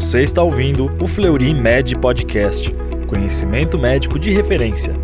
Você está ouvindo o Fleury Med Podcast, conhecimento médico de referência.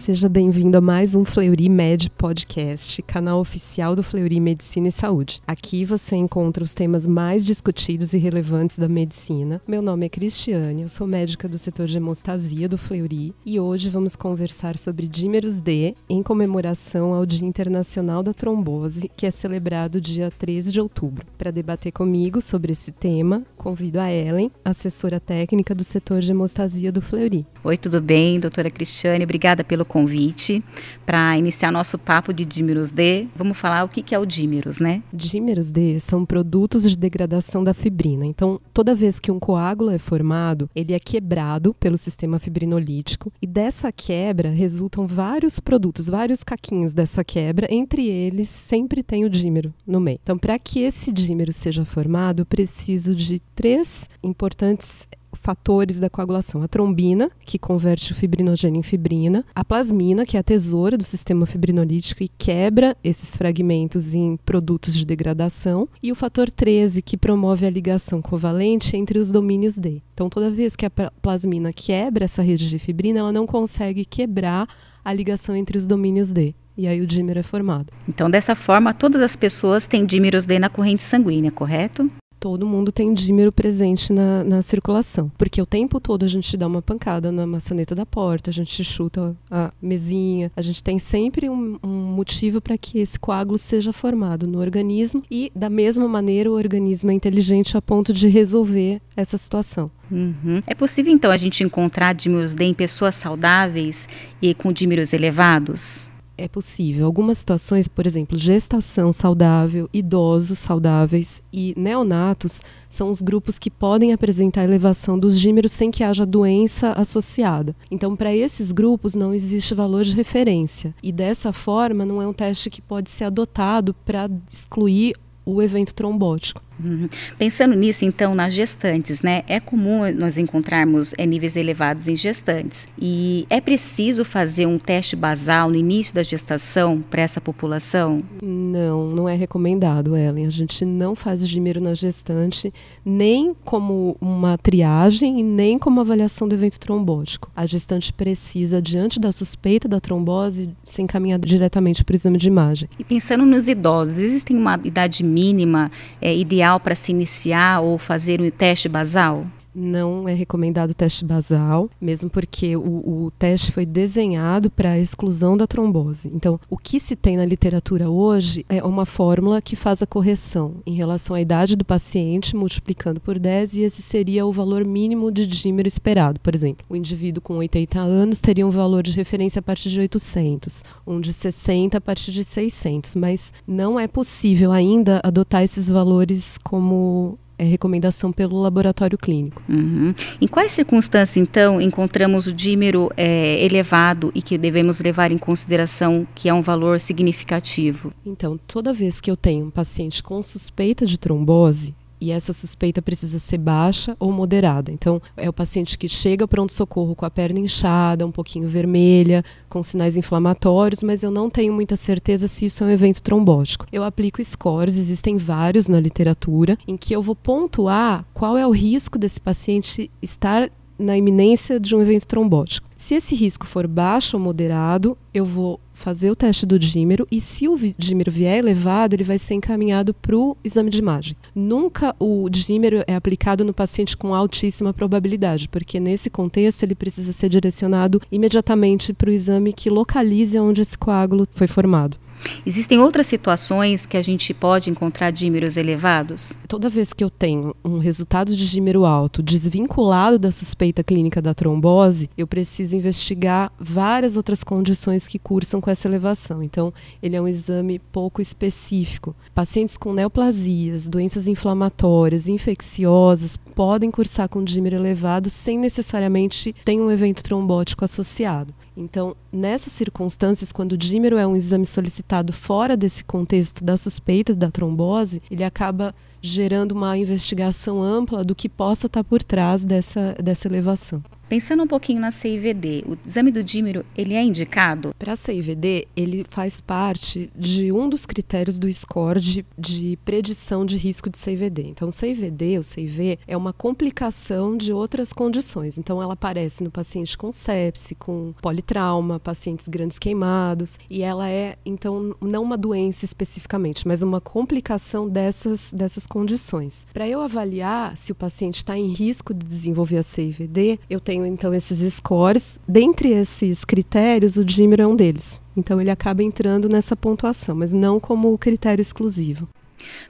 Seja bem-vindo a mais um Fleury Med Podcast, canal oficial do Fleury Medicina e Saúde. Aqui você encontra os temas mais discutidos e relevantes da medicina. Meu nome é Cristiane, eu sou médica do setor de hemostasia do Fleury e hoje vamos conversar sobre dímeros D em comemoração ao Dia Internacional da Trombose, que é celebrado dia 13 de outubro. Para debater comigo sobre esse tema, convido a Ellen, assessora técnica do setor de hemostasia do Fleury. Oi, tudo bem, doutora Cristiane? Obrigada pelo convite. Para iniciar nosso papo de dímeros D, vamos falar o que, é o dímeros, né? Dímeros D são produtos de degradação da fibrina. Então, toda vez que um coágulo é formado, ele é quebrado pelo sistema fibrinolítico e dessa quebra resultam vários produtos, vários caquinhos dessa quebra. Entre eles, sempre tem o dímero no meio. Então, para que esse dímero seja formado, eu preciso de três importantes fatores da coagulação: a trombina, que converte o fibrinogênio em fibrina, a plasmina, que é a tesoura do sistema fibrinolítico e quebra esses fragmentos em produtos de degradação, e o fator 13, que promove a ligação covalente entre os domínios D. Então, toda vez que a plasmina quebra essa rede de fibrina, ela não consegue quebrar a ligação entre os domínios D. E aí o dímero é formado. Então, dessa forma, todas as pessoas têm dímeros D na corrente sanguínea, correto? Todo mundo tem dímero presente na, na, circulação. Porque o tempo todo a gente dá uma pancada na maçaneta da porta, a gente chuta a mesinha, a gente tem sempre um, um motivo para que esse coágulo seja formado no organismo e, da mesma maneira, o organismo é inteligente a ponto de resolver essa situação. Uhum. É possível, então, a gente encontrar dímeros em pessoas saudáveis e com dímeros elevados? É possível. Algumas situações, por exemplo, gestação saudável, idosos saudáveis e neonatos são os grupos que podem apresentar elevação dos dímeros sem que haja doença associada. Então, para esses grupos não existe valor de referência. E dessa forma, não é um teste que pode ser adotado para excluir o evento trombótico. Uhum. Pensando nisso, então, nas gestantes, né? É comum nós encontrarmos é, níveis elevados em gestantes. E é preciso fazer um teste basal no início da gestação para essa população? Não, não é recomendado, Ellen. A gente não faz dímero na gestante, nem como uma triagem e nem como avaliação do evento trombótico. A gestante precisa, diante da suspeita da trombose, ser encaminhada diretamente para o exame de imagem. E pensando nos idosos, existe uma idade mínima é, ideal para se iniciar ou fazer um teste basal? Não é recomendado o teste basal, mesmo porque o, o teste foi desenhado para a exclusão da trombose. Então, o que se tem na literatura hoje é uma fórmula que faz a correção em relação à idade do paciente, multiplicando por 10, e esse seria o valor mínimo de dímero esperado. Por exemplo, o indivíduo com 80 anos teria um valor de referência a partir de 800, um de 60 a partir de 600, mas não é possível ainda adotar esses valores como é recomendação pelo laboratório clínico. Uhum. Em quais circunstâncias, então, encontramos o dímero é, elevado e que devemos levar em consideração que é um valor significativo? Então, toda vez que eu tenho um paciente com suspeita de trombose, e essa suspeita precisa ser baixa ou moderada. Então, é o paciente que chega pronto-socorro com a perna inchada, um pouquinho vermelha, com sinais inflamatórios, mas eu não tenho muita certeza se isso é um evento trombótico. Eu aplico scores, existem vários na literatura, em que eu vou pontuar qual é o risco desse paciente estar na iminência de um evento trombótico. Se esse risco for baixo ou moderado, eu vou fazer o teste do dímero e se o dímero vier elevado, ele vai ser encaminhado para o exame de imagem. Nunca o dímero é aplicado no paciente com altíssima probabilidade, porque nesse contexto ele precisa ser direcionado imediatamente para o exame que localize onde esse coágulo foi formado. Existem outras situações que a gente pode encontrar dímeros elevados? Toda vez que eu tenho um resultado de dímero alto desvinculado da suspeita clínica da trombose, eu preciso investigar várias outras condições que cursam com essa elevação. Então, ele é um exame pouco específico. Pacientes com neoplasias, doenças inflamatórias, infecciosas, podem cursar com dímero elevado sem necessariamente ter um evento trombótico associado. Então, nessas circunstâncias, quando o dímero é um exame solicitado fora desse contexto da suspeita da trombose, ele acaba gerando uma investigação ampla do que possa estar por trás dessa, dessa elevação. Pensando um pouquinho na CIVD, o exame do dímero, ele é indicado? Para a CIVD, ele faz parte de um dos critérios do score de, de predição de risco de CIVD. Então, o CIVD, o CIV, é uma complicação de outras condições. Então, ela aparece no paciente com sepse, com politrauma, pacientes grandes queimados, e ela é, então, não uma doença especificamente, mas uma complicação dessas, dessas condições. Para eu avaliar se o paciente está em risco de desenvolver a CIVD, eu tenho tenho então esses scores. Dentre esses critérios, o dímero é um deles. Então ele acaba entrando nessa pontuação, mas não como critério exclusivo.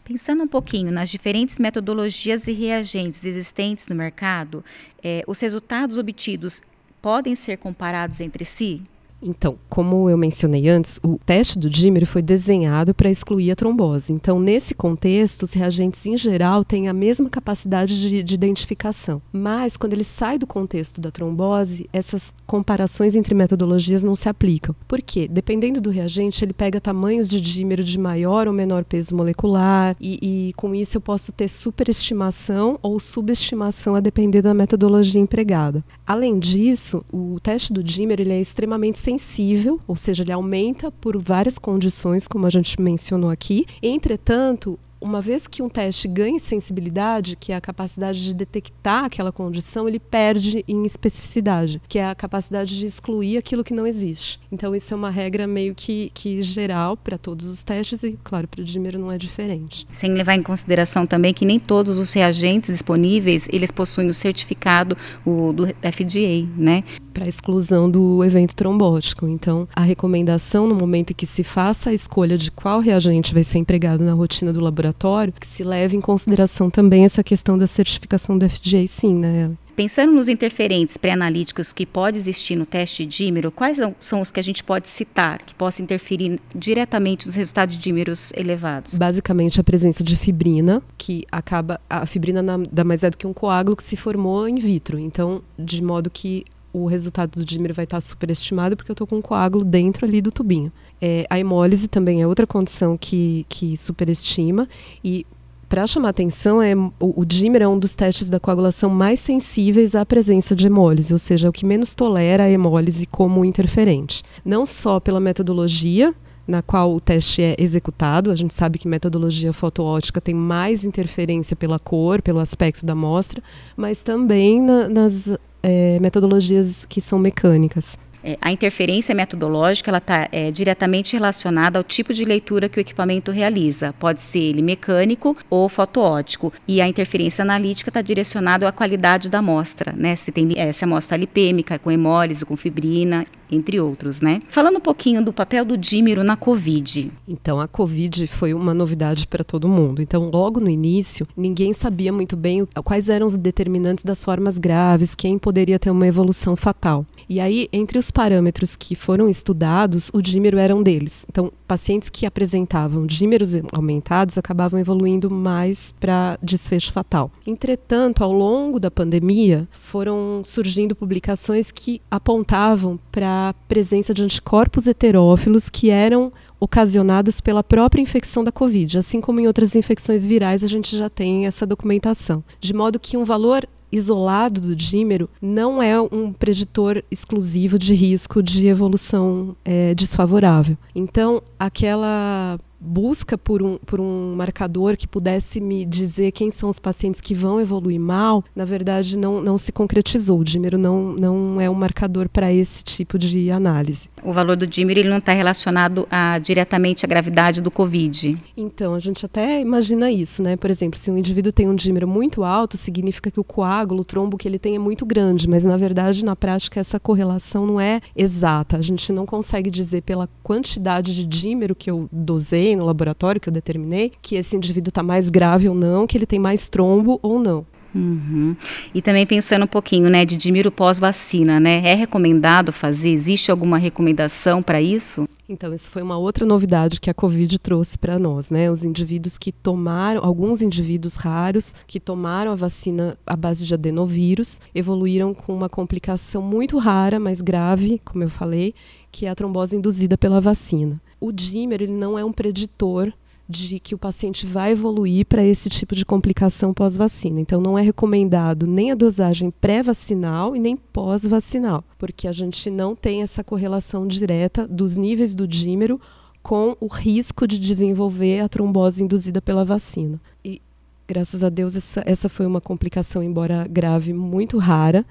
Pensando um pouquinho nas diferentes metodologias e reagentes existentes no mercado, eh, os resultados obtidos podem ser comparados entre si? Então, como eu mencionei antes, o teste do dímero foi desenhado para excluir a trombose. Então, nesse contexto, os reagentes em geral têm a mesma capacidade de, de identificação. Mas, quando ele sai do contexto da trombose, essas comparações entre metodologias não se aplicam. Por quê? Dependendo do reagente, ele pega tamanhos de dímero de maior ou menor peso molecular, e, e com isso eu posso ter superestimação ou subestimação a depender da metodologia empregada. Além disso, o teste do dímero ele é extremamente sensível, ou seja, ele aumenta por várias condições, como a gente mencionou aqui. Entretanto, uma vez que um teste ganha sensibilidade, que é a capacidade de detectar aquela condição, ele perde em especificidade, que é a capacidade de excluir aquilo que não existe. Então, isso é uma regra meio que, que geral para todos os testes e, claro, para o dímero não é diferente. Sem levar em consideração também que nem todos os reagentes disponíveis, eles possuem o certificado o, do FDA, né? Para exclusão do evento trombótico. Então, a recomendação no momento em que se faça a escolha de qual reagente vai ser empregado na rotina do laboratório laboratório, que se leve em consideração também essa questão da certificação do FDA, sim, né? Pensando nos interferentes pré-analíticos que pode existir no teste de dímero, quais são os que a gente pode citar que possam interferir diretamente nos resultados de dímeros elevados? Basicamente a presença de fibrina, que acaba a fibrina nada mais é do que um coágulo que se formou in vitro. Então, de modo que o resultado do dímero vai estar superestimado porque eu estou com um coágulo dentro ali do tubinho. É, a hemólise também é outra condição que, que superestima e para chamar atenção, é, o, o é um dos testes da coagulação mais sensíveis à presença de hemólise, ou seja, é o que menos tolera a hemólise como interferente. Não só pela metodologia, na qual o teste é executado. A gente sabe que metodologia fotoótica tem mais interferência pela cor, pelo aspecto da amostra, mas também na, nas é, metodologias que são mecânicas. É, a interferência metodológica está é, diretamente relacionada ao tipo de leitura que o equipamento realiza. Pode ser ele mecânico ou fotoótico. E a interferência analítica está direcionada à qualidade da amostra, né? Se tem é, se a amostra é lipêmica, com hemólise, com fibrina, entre outros, né? Falando um pouquinho do papel do dímero na Covid. Então, a Covid foi uma novidade para todo mundo. Então, logo no início, ninguém sabia muito bem quais eram os determinantes das formas graves, quem poderia ter uma evolução fatal. E aí, entre os parâmetros que foram estudados, o dímero era um deles. Então, pacientes que apresentavam dímeros aumentados acabavam evoluindo mais para desfecho fatal. Entretanto, ao longo da pandemia, foram surgindo publicações que apontavam para presença de anticorpos heterófilos que eram ocasionados pela própria infecção da Covid. Assim como em outras infecções virais, a gente já tem essa documentação. De modo que um valor isolado do dímero não é um preditor exclusivo de risco de evolução é, desfavorável. Então, aquela busca por um, por um marcador que pudesse me dizer quem são os pacientes que vão evoluir mal, na verdade não, não se concretizou. O dímero não, não é um marcador para esse tipo de análise. O valor do dímero ele não está relacionado a, diretamente à gravidade do COVID? Então, a gente até imagina isso, né? Por exemplo, se um indivíduo tem um dímero muito alto, significa que o coágulo, o trombo que ele tem é muito grande, mas na verdade, na prática, essa correlação não é exata. A gente não consegue dizer pela quantidade de dímero que eu dosei no laboratório, que eu determinei, que esse indivíduo está mais grave ou não, que ele tem mais trombo ou não. Uhum. E também pensando um pouquinho, né, de Dimiro pós-vacina, né? É recomendado fazer? Existe alguma recomendação para isso? Então, isso foi uma outra novidade que a Covid trouxe para nós, né? Os indivíduos que tomaram, alguns indivíduos raros que tomaram a vacina à base de adenovírus, evoluíram com uma complicação muito rara, mas grave, como eu falei, que é a trombose induzida pela vacina. O dímer ele não é um preditor de que o paciente vai evoluir para esse tipo de complicação pós-vacina. Então, não é recomendado nem a dosagem pré-vacinal e nem pós-vacinal, porque a gente não tem essa correlação direta dos níveis do dímero com o risco de desenvolver a trombose induzida pela vacina. E, graças a Deus, essa, essa foi uma complicação, embora grave, muito rara,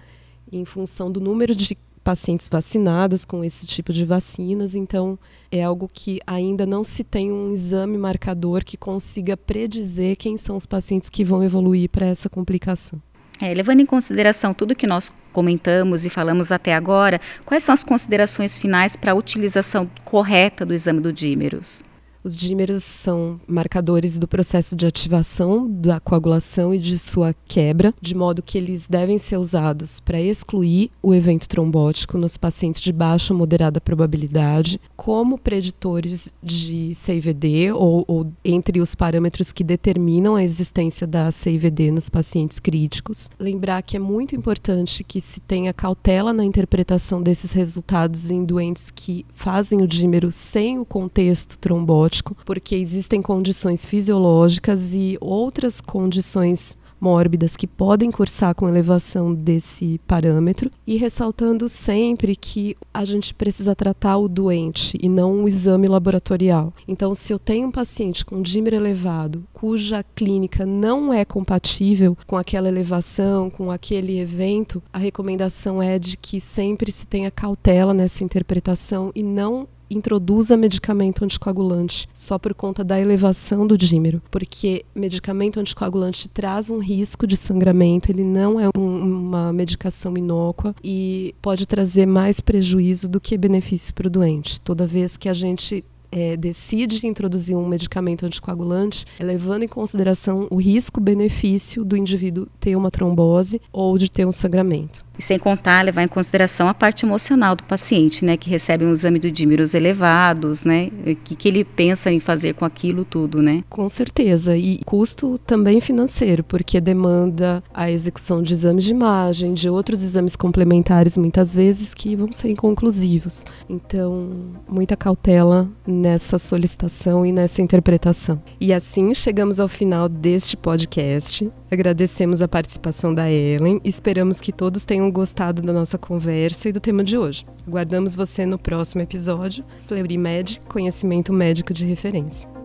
em função do número de pacientes vacinados com esse tipo de vacinas, então é algo que ainda não se tem um exame marcador que consiga predizer quem são os pacientes que vão evoluir para essa complicação. É, levando em consideração tudo que nós comentamos e falamos até agora, quais são as considerações finais para a utilização correta do exame do dímeros? Os dímeros são marcadores do processo de ativação da coagulação e de sua quebra, de modo que eles devem ser usados para excluir o evento trombótico nos pacientes de baixa ou moderada probabilidade, como preditores de CIVD ou, ou entre os parâmetros que determinam a existência da CIVD nos pacientes críticos. Lembrar que é muito importante que se tenha cautela na interpretação desses resultados em doentes que fazem o dímero sem o contexto trombótico porque existem condições fisiológicas e outras condições mórbidas que podem cursar com elevação desse parâmetro e ressaltando sempre que a gente precisa tratar o doente e não o exame laboratorial. Então, se eu tenho um paciente com dímer elevado, cuja clínica não é compatível com aquela elevação, com aquele evento, a recomendação é de que sempre se tenha cautela nessa interpretação e não introduza medicamento anticoagulante só por conta da elevação do dímero, porque medicamento anticoagulante traz um risco de sangramento, ele não é um, uma medicação inócua e pode trazer mais prejuízo do que benefício para o doente. Toda vez que a gente é, decide introduzir um medicamento anticoagulante, é levando em consideração o risco-benefício do indivíduo ter uma trombose ou de ter um sangramento. E sem contar, levar em consideração a parte emocional do paciente, né, que recebe um exame do dímeros elevados, né, o que, que ele pensa em fazer com aquilo tudo, né? Com certeza, e custo também financeiro, porque demanda a execução de exames de imagem, de outros exames complementares, muitas vezes, que vão ser inconclusivos. Então, muita cautela nessa solicitação e nessa interpretação. E assim chegamos ao final deste podcast. Agradecemos a participação da Ellen esperamos que todos gostado da nossa conversa e do tema de hoje. Aguardamos você no próximo episódio. Fleury Med, conhecimento médico de referência.